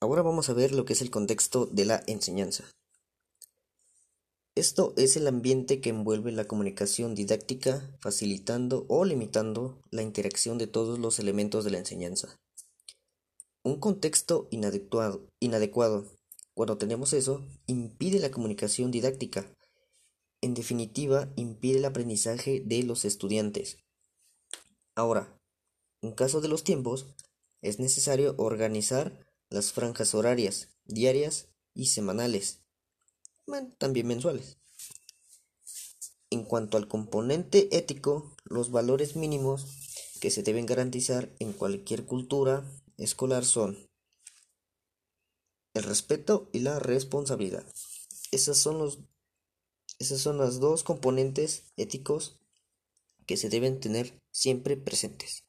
Ahora vamos a ver lo que es el contexto de la enseñanza. Esto es el ambiente que envuelve la comunicación didáctica, facilitando o limitando la interacción de todos los elementos de la enseñanza. Un contexto inadecuado, cuando tenemos eso, impide la comunicación didáctica. En definitiva, impide el aprendizaje de los estudiantes. Ahora, en caso de los tiempos, es necesario organizar las franjas horarias, diarias y semanales también mensuales. En cuanto al componente ético, los valores mínimos que se deben garantizar en cualquier cultura escolar son el respeto y la responsabilidad. Esas son, los, esas son las dos componentes éticos que se deben tener siempre presentes.